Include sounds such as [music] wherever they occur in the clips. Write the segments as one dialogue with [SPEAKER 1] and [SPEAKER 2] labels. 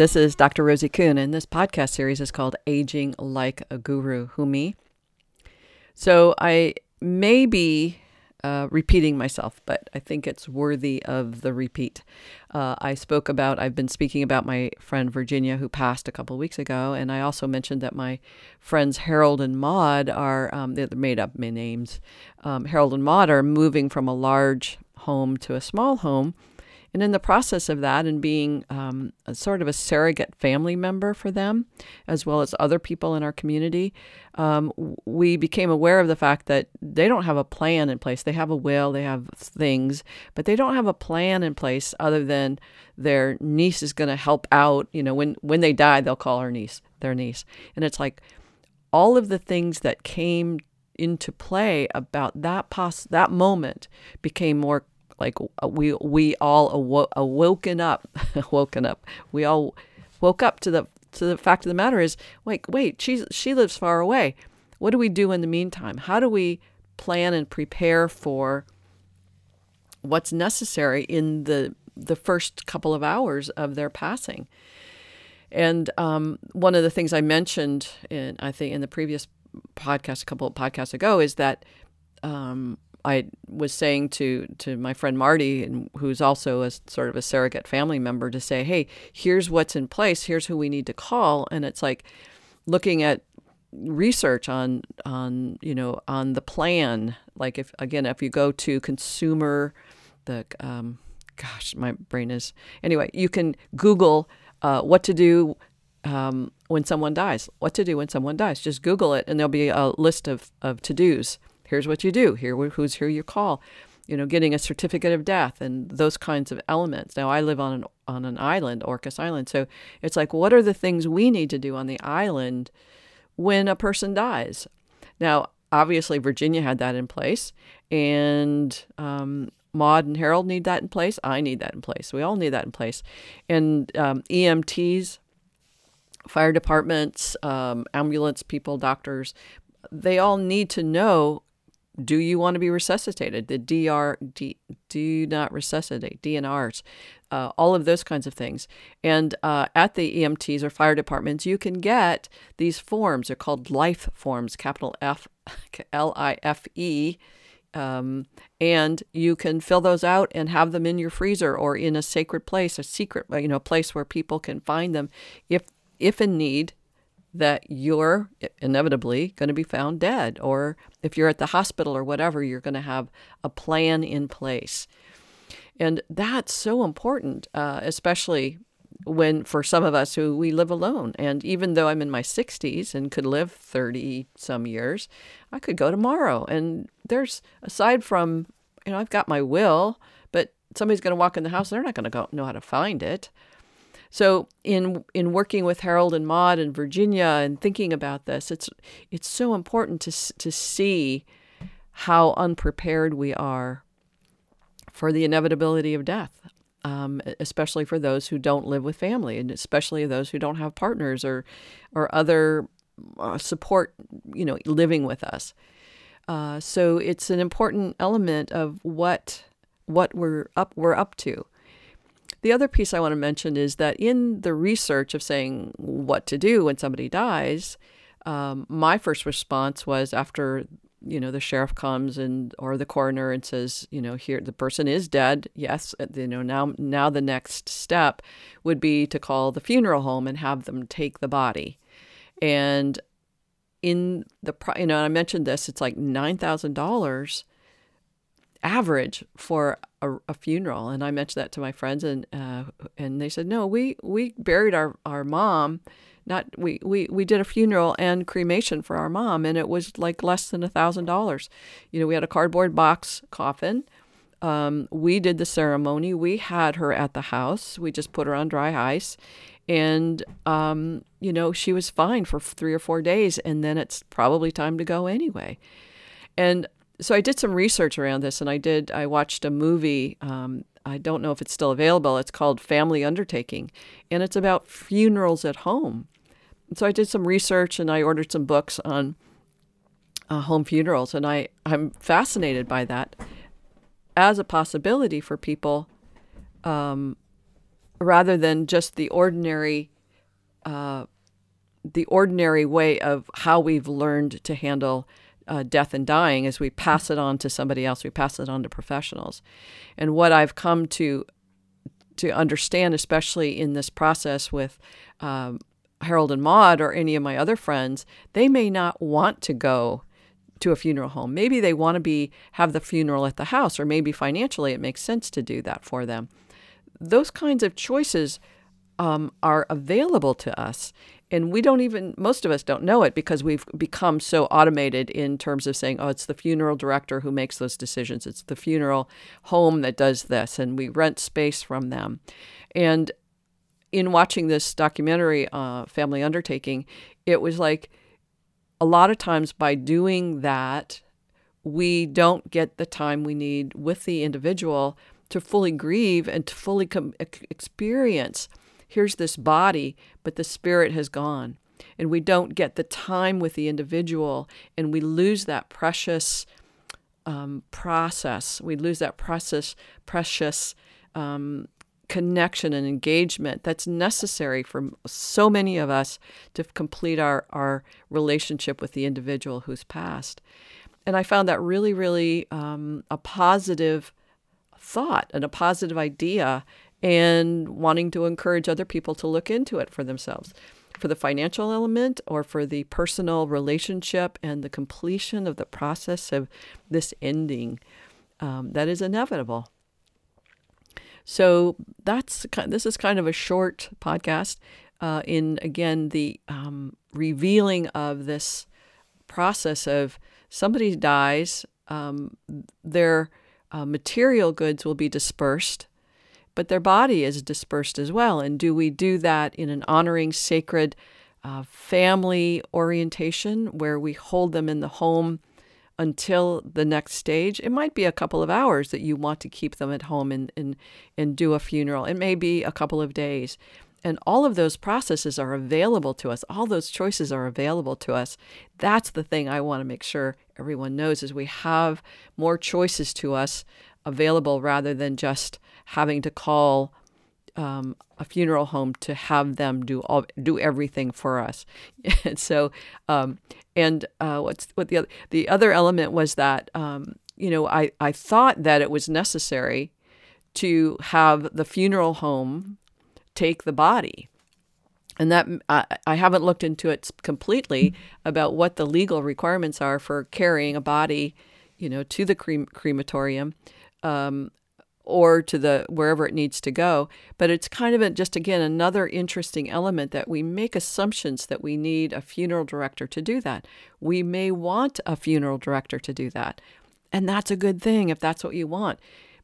[SPEAKER 1] This is Dr. Rosie Kuhn, and this podcast series is called Aging Like a Guru Who Me. So I may be uh, repeating myself, but I think it's worthy of the repeat. Uh, I spoke about, I've been speaking about my friend Virginia who passed a couple of weeks ago, and I also mentioned that my friends Harold and Maud are, um, they're made up names. Um, Harold and Maud are moving from a large home to a small home and in the process of that, and being um, sort of a surrogate family member for them, as well as other people in our community, um, we became aware of the fact that they don't have a plan in place. They have a will, they have things, but they don't have a plan in place other than their niece is going to help out. You know, when when they die, they'll call her niece their niece, and it's like all of the things that came into play about that pos- that moment became more like uh, we we all awo- awoken up, [laughs] woken up. We all woke up to the to the fact of the matter is, like, wait, she's she lives far away. What do we do in the meantime? How do we plan and prepare for what's necessary in the the first couple of hours of their passing? And um, one of the things I mentioned in I think in the previous podcast, a couple of podcasts ago, is that um, I was saying to to my friend Marty, who's also a sort of a surrogate family member, to say, "Hey, here's what's in place. Here's who we need to call." And it's like looking at research on on you know on the plan. Like if again, if you go to consumer, the um, gosh, my brain is anyway. You can Google uh, what to do um, when someone dies. What to do when someone dies? Just Google it, and there'll be a list of of to dos here's what you do here who's who you call you know getting a certificate of death and those kinds of elements now i live on an on an island orcas island so it's like what are the things we need to do on the island when a person dies now obviously virginia had that in place and um, Maud and Harold need that in place. I need that in place. We all need that in place. And um, EMTs, fire departments, um, ambulance people, doctors, they all need to know do you want to be resuscitated? The DR, D, do not resuscitate, DNRs, uh, all of those kinds of things. And uh, at the EMTs or fire departments, you can get these forms. They're called life forms, capital F, [laughs] L I F E. Um, and you can fill those out and have them in your freezer or in a sacred place, a secret, you know, place where people can find them if, if in need that you're inevitably going to be found dead. Or if you're at the hospital or whatever, you're going to have a plan in place. And that's so important, uh, especially when for some of us who we live alone. And even though I'm in my 60s and could live 30 some years, I could go tomorrow. And there's, aside from, you know, I've got my will, but somebody's going to walk in the house, they're not going to go know how to find it. So in in working with Harold and Maud and Virginia and thinking about this, it's it's so important to to see how unprepared we are for the inevitability of death, um, especially for those who don't live with family, and especially those who don't have partners or or other uh, support, you know, living with us. Uh, so it's an important element of what what we're up we're up to. The other piece I want to mention is that in the research of saying what to do when somebody dies, um, my first response was after you know the sheriff comes and or the coroner and says you know here the person is dead yes uh, you know now now the next step would be to call the funeral home and have them take the body. And in the you know i mentioned this it's like $9000 average for a, a, funeral and i mentioned that to my friends and uh, and they said no we we buried our our mom not we we we did a funeral and cremation for our mom and it was like less than a thousand dollars. You know we had a cardboard box coffin. Um, we did the ceremony. We had her at the house. We just put her on dry ice and um, you know she was fine for three or four days and then it's probably time to go anyway. And so I did some research around this, and I did. I watched a movie. Um, I don't know if it's still available. It's called Family Undertaking, and it's about funerals at home. so I did some research, and I ordered some books on uh, home funerals, and I I'm fascinated by that as a possibility for people um, rather than just the ordinary uh, the ordinary way of how we've learned to handle uh, death and dying is we pass it on to somebody else. We pass it on to professionals. And what i've come to to understand especially in this process with um, harold and maud or any of my other friends they may not want to go to a funeral home. Maybe they want to be have the funeral at the house or maybe financially it makes sense to do that for them. Those kinds of choices um, are available to us. And we don't even, most of us don't know it because we've become so automated in terms of saying, oh, it's the funeral director who makes those decisions. It's the funeral home that does this, and we rent space from them. And in watching this documentary, uh, Family Undertaking, it was like a lot of times by doing that, we don't get the time we need with the individual to fully grieve and to fully com- experience here's this body, but the spirit has gone. And we don't get the time with the individual, and we lose that precious um, process. We lose that process, precious um, connection and engagement that's necessary for so many of us to complete our, our relationship with the individual who's passed. And I found that really, really um, a positive thought and a positive idea and wanting to encourage other people to look into it for themselves for the financial element or for the personal relationship and the completion of the process of this ending um, that is inevitable. So that's this is kind of a short podcast uh, in again the um, revealing of this process of somebody dies, um, their uh, material goods will be dispersed but their body is dispersed as well. And do we do that in an honoring, sacred uh, family orientation where we hold them in the home until the next stage? It might be a couple of hours that you want to keep them at home and, and, and do a funeral. It may be a couple of days. And all of those processes are available to us. All those choices are available to us. That's the thing I want to make sure everyone knows is we have more choices to us available rather than just having to call um, a funeral home to have them do all, do everything for us. [laughs] and so, um, and uh, what's what the other the other element was that um, you know I I thought that it was necessary to have the funeral home take the body. And that I, I haven't looked into it completely about what the legal requirements are for carrying a body, you know, to the crematorium. Um, or to the wherever it needs to go. But it's kind of a, just again another interesting element that we make assumptions that we need a funeral director to do that. We may want a funeral director to do that. And that's a good thing if that's what you want.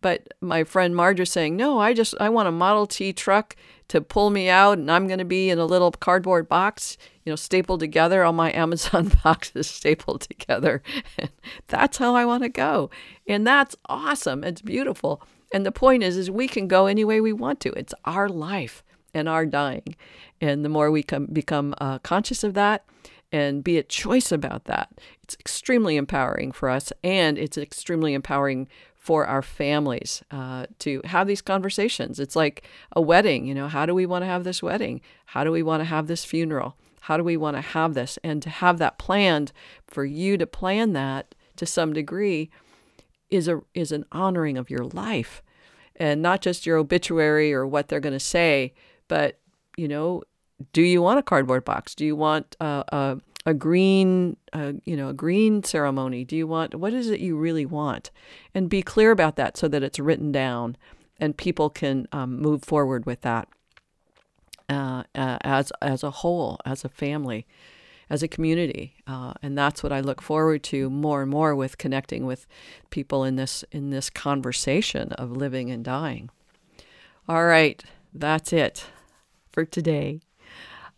[SPEAKER 1] But my friend Marge is saying, no, I just I want a Model T truck to pull me out, and I'm going to be in a little cardboard box, you know, stapled together. All my [laughs] Amazon boxes stapled together. [laughs] that's how I want to go, and that's awesome. It's beautiful. And the point is, is we can go any way we want to. It's our life and our dying. And the more we come, become uh, conscious of that and be a choice about that, it's extremely empowering for us. And it's extremely empowering for our families uh, to have these conversations. It's like a wedding. You know, how do we want to have this wedding? How do we want to have this funeral? How do we want to have this? And to have that planned, for you to plan that to some degree is a is an honoring of your life and not just your obituary or what they're going to say but you know do you want a cardboard box do you want uh, a, a green uh, you know a green ceremony do you want what is it you really want and be clear about that so that it's written down and people can um, move forward with that uh, uh as as a whole as a family as a community. Uh, and that's what I look forward to more and more with connecting with people in this in this conversation of living and dying. All right, that's it for today.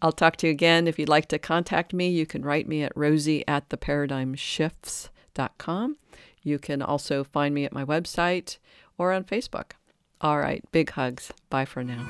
[SPEAKER 1] I'll talk to you again. If you'd like to contact me, you can write me at rosie at theparadigmshifts.com. You can also find me at my website or on Facebook. All right, big hugs. Bye for now.